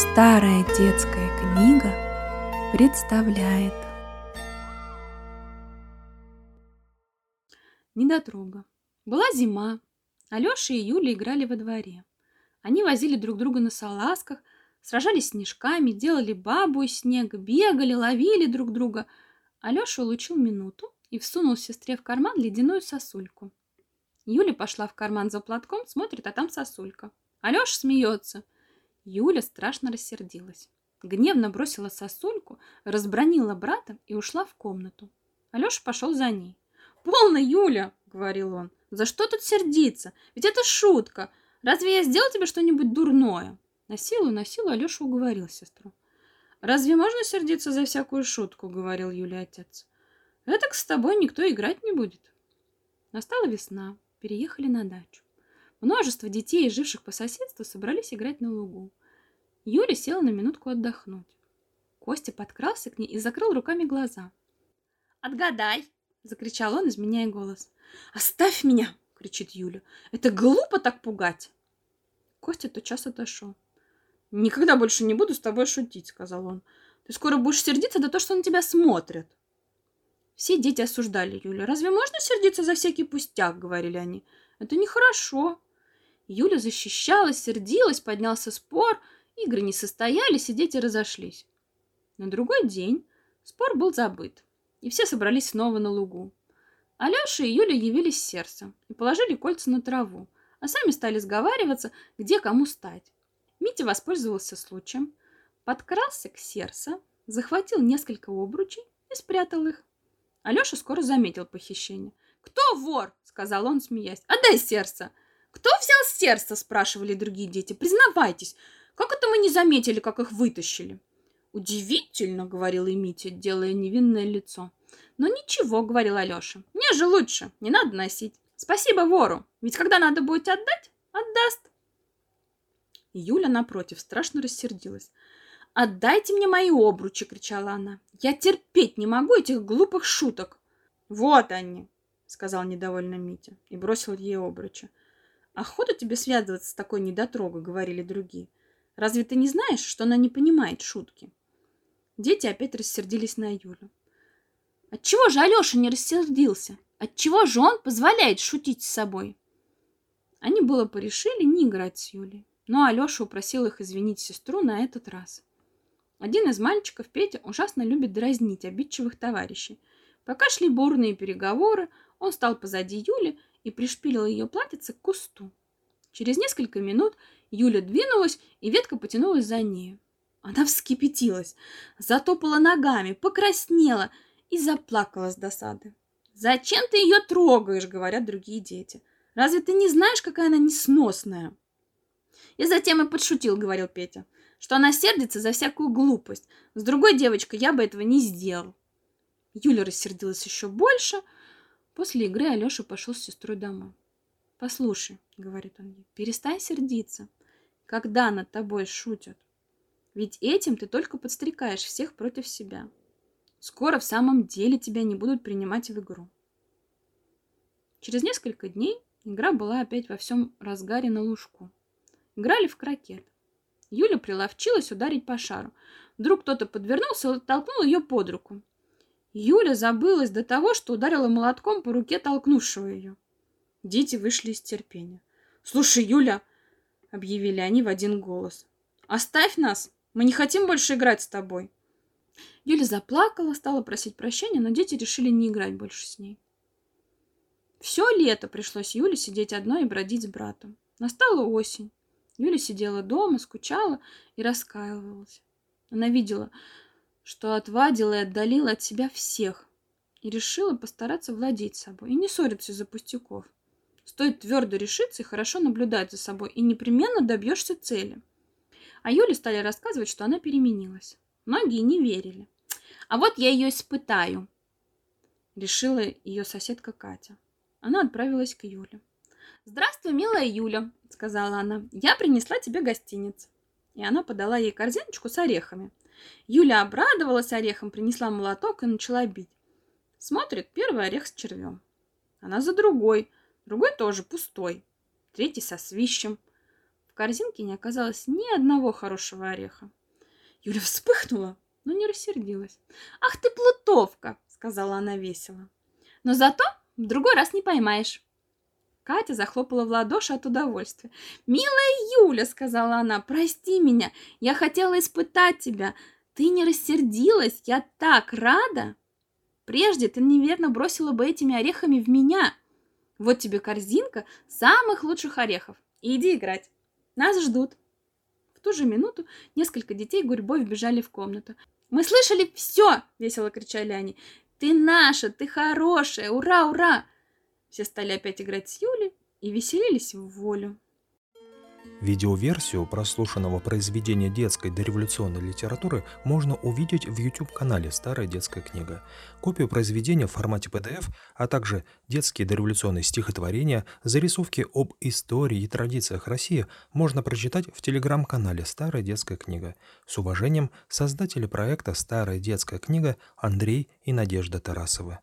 Старая детская книга представляет Недотрога. Была зима. Алёша и Юля играли во дворе. Они возили друг друга на салазках, сражались снежками, делали бабу из снега, бегали, ловили друг друга. Алёша улучил минуту и всунул сестре в карман ледяную сосульку. Юля пошла в карман за платком, смотрит, а там сосулька. Алёша смеется. Юля страшно рассердилась. Гневно бросила сосульку, разбронила брата и ушла в комнату. Алёша пошел за ней. «Полно, Юля!» — говорил он. «За что тут сердиться? Ведь это шутка. Разве я сделал тебе что-нибудь дурное?» На силу, на силу Алёша уговорил сестру. «Разве можно сердиться за всякую шутку?» — говорил Юля отец. «Это с тобой никто играть не будет». Настала весна. Переехали на дачу. Множество детей, живших по соседству, собрались играть на лугу. Юля села на минутку отдохнуть. Костя подкрался к ней и закрыл руками глаза. «Отгадай!» — закричал он, изменяя голос. «Оставь меня!» — кричит Юля. «Это глупо так пугать!» Костя тотчас отошел. «Никогда больше не буду с тобой шутить», — сказал он. «Ты скоро будешь сердиться за то, что на тебя смотрят». Все дети осуждали Юлю. «Разве можно сердиться за всякий пустяк?» — говорили они. «Это нехорошо». Юля защищалась, сердилась, поднялся спор. Игры не состоялись, и дети разошлись. На другой день спор был забыт, и все собрались снова на лугу. Алеша и Юля явились с сердцем и положили кольца на траву, а сами стали сговариваться, где кому стать. Митя воспользовался случаем, подкрался к сердцу, захватил несколько обручей и спрятал их. Алеша скоро заметил похищение. «Кто вор?» — сказал он, смеясь. «Отдай сердце!» «Кто взял сердце?» – спрашивали другие дети. «Признавайтесь, как это мы не заметили, как их вытащили?» «Удивительно», – говорил и делая невинное лицо. «Но ничего», – говорил Алеша. «Мне же лучше, не надо носить. Спасибо вору, ведь когда надо будет отдать, отдаст». Юля, напротив, страшно рассердилась. «Отдайте мне мои обручи!» – кричала она. «Я терпеть не могу этих глупых шуток!» «Вот они!» – сказал недовольно Митя и бросил ей обручи. «Охота тебе связываться с такой недотрогой», — говорили другие. «Разве ты не знаешь, что она не понимает шутки?» Дети опять рассердились на Юлю. Отчего же Алеша не рассердился? Отчего же он позволяет шутить с собой? Они было порешили не играть с Юлей, но Алеша упросил их извинить сестру на этот раз. Один из мальчиков, Петя, ужасно любит дразнить обидчивых товарищей. Пока шли бурные переговоры, он стал позади Юли и пришпилила ее платьице к кусту. Через несколько минут Юля двинулась, и ветка потянулась за нею. Она вскипятилась, затопала ногами, покраснела и заплакала с досады. «Зачем ты ее трогаешь?» — говорят другие дети. «Разве ты не знаешь, какая она несносная?» «И затем и подшутил», — говорил Петя, «что она сердится за всякую глупость. С другой девочкой я бы этого не сделал». Юля рассердилась еще больше — После игры Алеша пошел с сестрой домой. «Послушай», — говорит он ей, — «перестань сердиться, когда над тобой шутят. Ведь этим ты только подстрекаешь всех против себя. Скоро в самом деле тебя не будут принимать в игру». Через несколько дней игра была опять во всем разгаре на лужку. Играли в крокет. Юля приловчилась ударить по шару. Вдруг кто-то подвернулся и толкнул ее под руку. Юля забылась до того, что ударила молотком по руке толкнувшего ее. Дети вышли из терпения. «Слушай, Юля!» — объявили они в один голос. «Оставь нас! Мы не хотим больше играть с тобой!» Юля заплакала, стала просить прощения, но дети решили не играть больше с ней. Все лето пришлось Юле сидеть одной и бродить с братом. Настала осень. Юля сидела дома, скучала и раскаивалась. Она видела, что отвадила и отдалила от себя всех, и решила постараться владеть собой и не ссориться из-за пустяков. Стоит твердо решиться и хорошо наблюдать за собой, и непременно добьешься цели. А Юле стали рассказывать, что она переменилась. Многие не верили. А вот я ее испытаю, решила ее соседка Катя. Она отправилась к Юле. «Здравствуй, милая Юля», — сказала она. «Я принесла тебе гостиниц». И она подала ей корзиночку с орехами. Юля обрадовалась орехом, принесла молоток и начала бить. Смотрит, первый орех с червем. Она за другой. Другой тоже пустой. Третий со свищем. В корзинке не оказалось ни одного хорошего ореха. Юля вспыхнула, но не рассердилась. «Ах ты, плутовка!» — сказала она весело. «Но зато в другой раз не поймаешь». Катя захлопала в ладоши от удовольствия. «Милая Юля!» — сказала она. «Прости меня, я хотела испытать тебя. Ты не рассердилась, я так рада!» Прежде ты неверно бросила бы этими орехами в меня. Вот тебе корзинка самых лучших орехов. Иди играть. Нас ждут. В ту же минуту несколько детей гурьбой вбежали в комнату. «Мы слышали все!» — весело кричали они. «Ты наша, ты хорошая! Ура, ура!» Все стали опять играть с Юлей и веселились в волю. Видеоверсию прослушанного произведения детской дореволюционной литературы можно увидеть в YouTube-канале «Старая детская книга». Копию произведения в формате PDF, а также детские дореволюционные стихотворения, зарисовки об истории и традициях России можно прочитать в телеграм-канале «Старая детская книга». С уважением, создатели проекта «Старая детская книга» Андрей и Надежда Тарасовы.